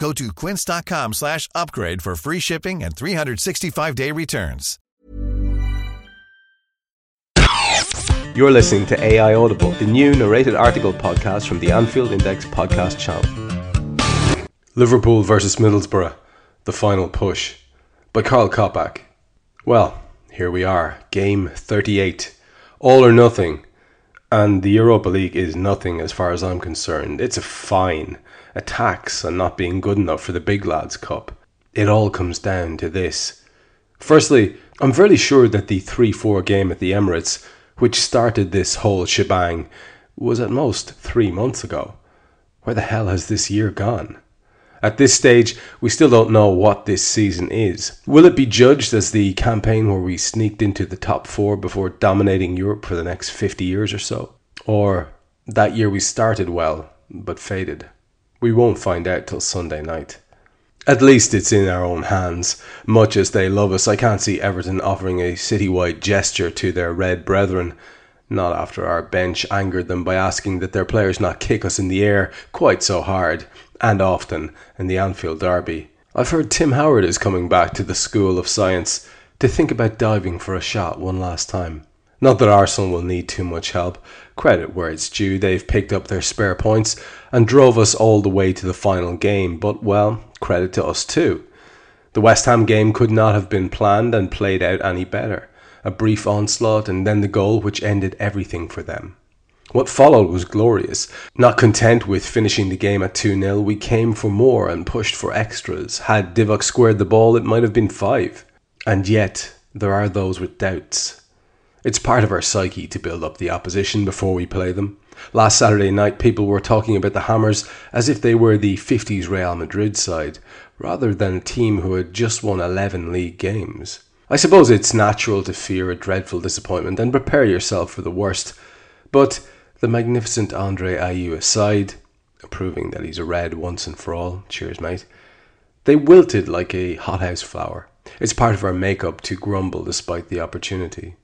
Go to quince.com slash upgrade for free shipping and 365-day returns. You're listening to AI Audible, the new narrated article podcast from the Anfield Index podcast channel. Liverpool versus Middlesbrough, the final push, by Carl Coppack. Well, here we are, game 38. All or nothing. And the Europa League is nothing as far as I'm concerned. It's a fine, a tax on not being good enough for the Big Lads Cup. It all comes down to this. Firstly, I'm fairly sure that the 3 4 game at the Emirates, which started this whole shebang, was at most three months ago. Where the hell has this year gone? At this stage, we still don't know what this season is. Will it be judged as the campaign where we sneaked into the top four before dominating Europe for the next 50 years or so? Or that year we started well, but faded? We won't find out till Sunday night. At least it's in our own hands. Much as they love us, I can't see Everton offering a citywide gesture to their red brethren. Not after our bench angered them by asking that their players not kick us in the air quite so hard and often in the Anfield Derby. I've heard Tim Howard is coming back to the School of Science to think about diving for a shot one last time. Not that Arsenal will need too much help. Credit where it's due, they've picked up their spare points and drove us all the way to the final game, but well, credit to us too. The West Ham game could not have been planned and played out any better. A brief onslaught and then the goal which ended everything for them. What followed was glorious. Not content with finishing the game at 2 0, we came for more and pushed for extras. Had Divock squared the ball, it might have been 5. And yet, there are those with doubts. It's part of our psyche to build up the opposition before we play them. Last Saturday night, people were talking about the Hammers as if they were the 50s Real Madrid side, rather than a team who had just won 11 league games. I suppose it's natural to fear a dreadful disappointment and prepare yourself for the worst, but the magnificent Andre Ayew aside, proving that he's a red once and for all, cheers, mate, they wilted like a hothouse flower. It's part of our makeup to grumble despite the opportunity.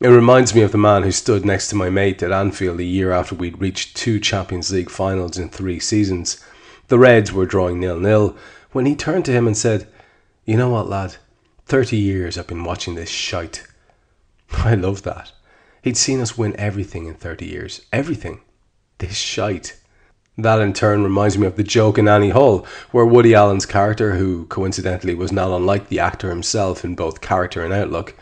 It reminds me of the man who stood next to my mate at Anfield a year after we'd reached two Champions League finals in three seasons. The Reds were drawing nil nil when he turned to him and said, You know what, lad? Thirty years I've been watching this shite. I love that. He'd seen us win everything in 30 years. Everything. This shite. That in turn reminds me of the joke in Annie Hall, where Woody Allen's character, who coincidentally was not unlike the actor himself in both character and outlook,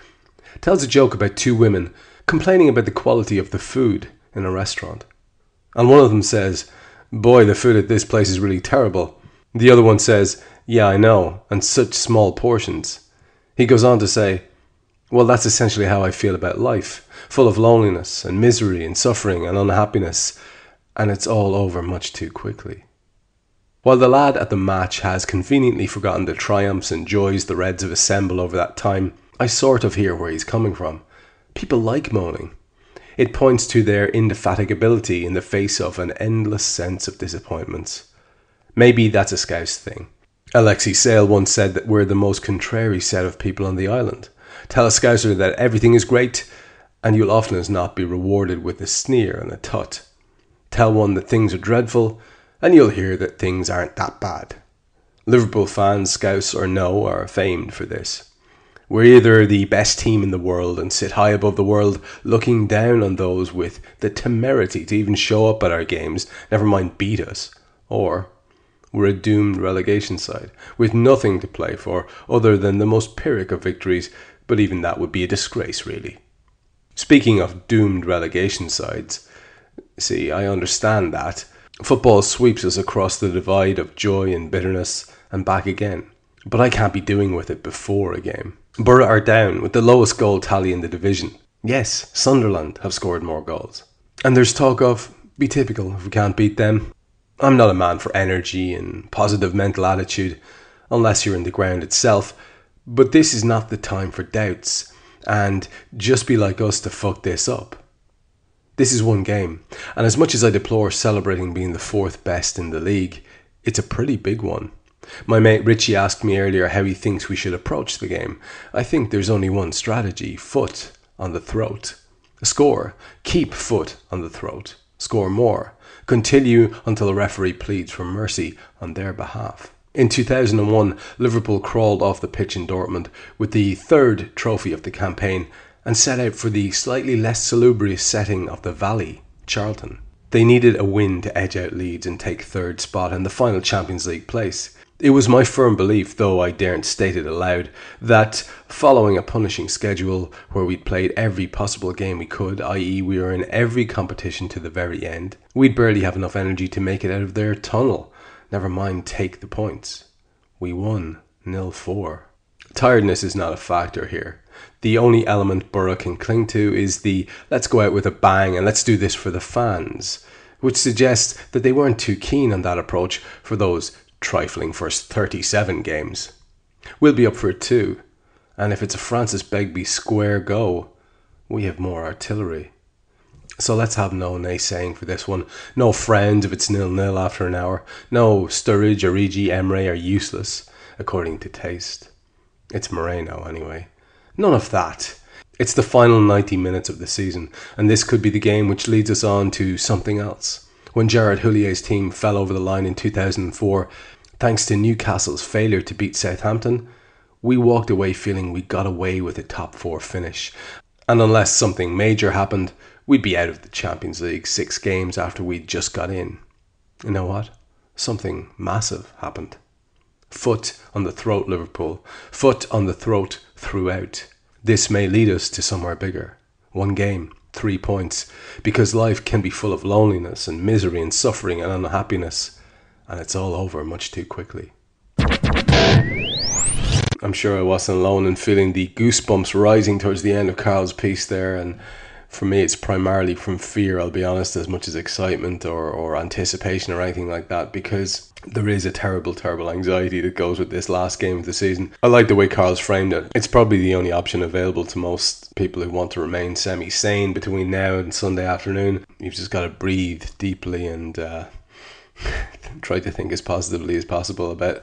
tells a joke about two women complaining about the quality of the food in a restaurant. And one of them says, Boy, the food at this place is really terrible. The other one says, Yeah, I know, and such small portions. He goes on to say, Well, that's essentially how I feel about life full of loneliness and misery and suffering and unhappiness, and it's all over much too quickly. While the lad at the match has conveniently forgotten the triumphs and joys the Reds have assembled over that time, I sort of hear where he's coming from. People like moaning. It points to their indefatigability in the face of an endless sense of disappointments. Maybe that's a Scouse thing. Alexei Sayle once said that we're the most contrary set of people on the island. Tell a Scouser that everything is great, and you'll often as not be rewarded with a sneer and a tut. Tell one that things are dreadful, and you'll hear that things aren't that bad. Liverpool fans, Scouse or no, are famed for this. We're either the best team in the world and sit high above the world, looking down on those with the temerity to even show up at our games, never mind beat us, or we're a doomed relegation side, with nothing to play for other than the most pyrrhic of victories but even that would be a disgrace, really. Speaking of doomed relegation sides, see, I understand that. Football sweeps us across the divide of joy and bitterness and back again. But I can't be doing with it before a game. Borough are down with the lowest goal tally in the division. Yes, Sunderland have scored more goals. And there's talk of be typical if we can't beat them. I'm not a man for energy and positive mental attitude, unless you're in the ground itself, but this is not the time for doubts and just be like us to fuck this up. This is one game, and as much as I deplore celebrating being the fourth best in the league, it's a pretty big one. My mate Richie asked me earlier how he thinks we should approach the game. I think there's only one strategy foot on the throat. Score, keep foot on the throat, score more, continue until a referee pleads for mercy on their behalf. In 2001, Liverpool crawled off the pitch in Dortmund with the third trophy of the campaign and set out for the slightly less salubrious setting of the Valley, Charlton. They needed a win to edge out Leeds and take third spot in the final Champions League place. It was my firm belief, though I daren't state it aloud, that following a punishing schedule where we'd played every possible game we could, i.e., we were in every competition to the very end, we'd barely have enough energy to make it out of their tunnel Never mind take the points. We won nil four. Tiredness is not a factor here. The only element Borough can cling to is the let's go out with a bang and let's do this for the fans, which suggests that they weren't too keen on that approach for those trifling first 37 games. We'll be up for it too, and if it's a Francis Begbie square go, we have more artillery. So let's have no naysaying for this one. No friends if it's nil nil after an hour. No Sturridge, Origi, Emre are useless, according to taste. It's Moreno, anyway. None of that. It's the final 90 minutes of the season, and this could be the game which leads us on to something else. When Gerard Houllier's team fell over the line in 2004, thanks to Newcastle's failure to beat Southampton, we walked away feeling we got away with a top four finish. And unless something major happened, we'd be out of the Champions League six games after we'd just got in. You know what? Something massive happened. Foot on the throat, Liverpool. Foot on the throat throughout. This may lead us to somewhere bigger. One game, three points, because life can be full of loneliness and misery and suffering and unhappiness, and it's all over much too quickly. I'm sure I wasn't alone in feeling the goosebumps rising towards the end of Carl's piece there, and for me, it's primarily from fear, I'll be honest, as much as excitement or, or anticipation or anything like that, because there is a terrible, terrible anxiety that goes with this last game of the season. I like the way Carl's framed it. It's probably the only option available to most people who want to remain semi sane between now and Sunday afternoon. You've just got to breathe deeply and uh, try to think as positively as possible about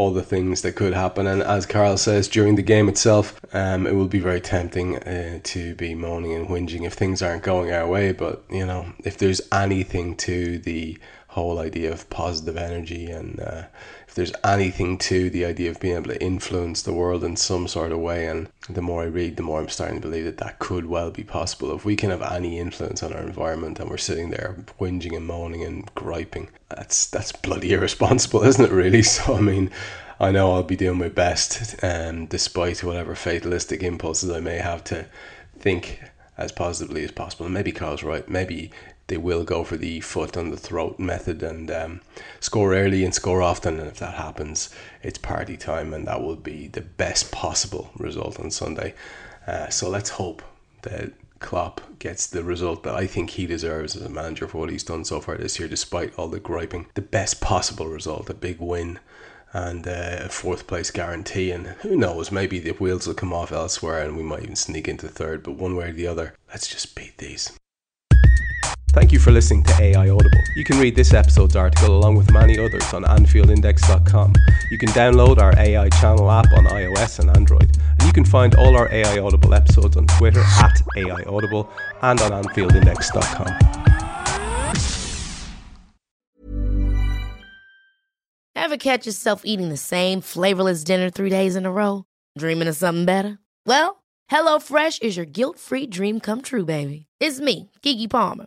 all the things that could happen. And as Carl says during the game itself, um, it will be very tempting uh, to be moaning and whinging if things aren't going our way. But you know, if there's anything to the whole idea of positive energy and uh, if there's anything to the idea of being able to influence the world in some sort of way and the more i read the more i'm starting to believe that that could well be possible if we can have any influence on our environment and we're sitting there whinging and moaning and griping that's that's bloody irresponsible isn't it really so i mean I know I'll be doing my best, um, despite whatever fatalistic impulses I may have to think as positively as possible. And maybe Carl's right. Maybe they will go for the foot on the throat method and um, score early and score often. And if that happens, it's party time, and that will be the best possible result on Sunday. Uh, so let's hope that Klopp gets the result that I think he deserves as a manager for what he's done so far this year, despite all the griping. The best possible result, a big win and uh, a fourth place guarantee. And who knows, maybe the wheels will come off elsewhere and we might even sneak into third. But one way or the other, let's just beat these. Thank you for listening to AI Audible. You can read this episode's article along with many others on AnfieldIndex.com. You can download our AI channel app on iOS and Android. And you can find all our AI Audible episodes on Twitter at AI Audible and on AnfieldIndex.com. Ever catch yourself eating the same flavorless dinner three days in a row? Dreaming of something better? Well, HelloFresh is your guilt free dream come true, baby. It's me, Keke Palmer.